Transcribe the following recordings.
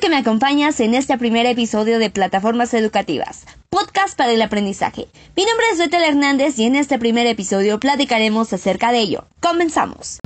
que me acompañas en este primer episodio de Plataformas Educativas, podcast para el aprendizaje. Mi nombre es Betel Hernández y en este primer episodio platicaremos acerca de ello. Comenzamos.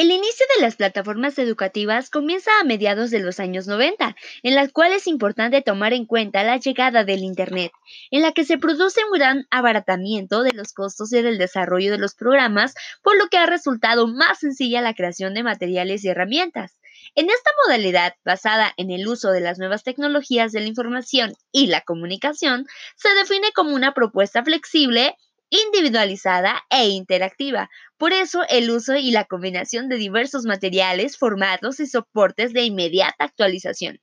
El inicio de las plataformas educativas comienza a mediados de los años 90, en las cuales es importante tomar en cuenta la llegada del Internet, en la que se produce un gran abaratamiento de los costos y del desarrollo de los programas, por lo que ha resultado más sencilla la creación de materiales y herramientas. En esta modalidad, basada en el uso de las nuevas tecnologías de la información y la comunicación, se define como una propuesta flexible individualizada e interactiva. Por eso el uso y la combinación de diversos materiales, formatos y soportes de inmediata actualización.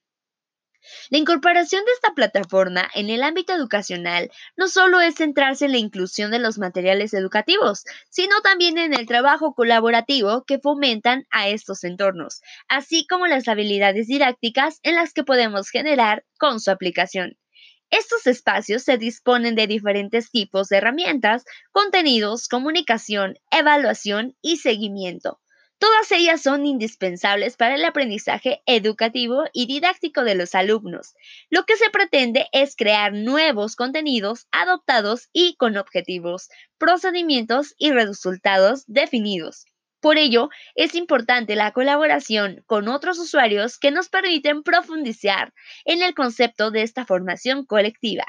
La incorporación de esta plataforma en el ámbito educacional no solo es centrarse en la inclusión de los materiales educativos, sino también en el trabajo colaborativo que fomentan a estos entornos, así como las habilidades didácticas en las que podemos generar con su aplicación. Estos espacios se disponen de diferentes tipos de herramientas, contenidos, comunicación, evaluación y seguimiento. Todas ellas son indispensables para el aprendizaje educativo y didáctico de los alumnos. Lo que se pretende es crear nuevos contenidos adoptados y con objetivos, procedimientos y resultados definidos. Por ello, es importante la colaboración con otros usuarios que nos permiten profundizar en el concepto de esta formación colectiva.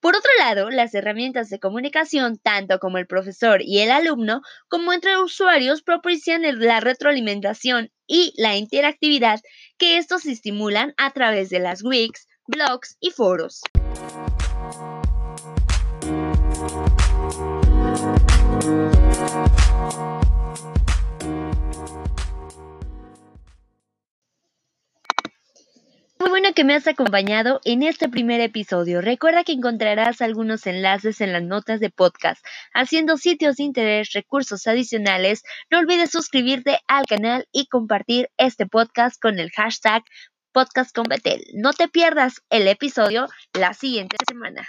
Por otro lado, las herramientas de comunicación, tanto como el profesor y el alumno, como entre usuarios, propician la retroalimentación y la interactividad que estos estimulan a través de las wikis, blogs y foros. Muy bueno que me has acompañado en este primer episodio. Recuerda que encontrarás algunos enlaces en las notas de podcast, haciendo sitios de interés, recursos adicionales. No olvides suscribirte al canal y compartir este podcast con el hashtag Podcast No te pierdas el episodio la siguiente semana.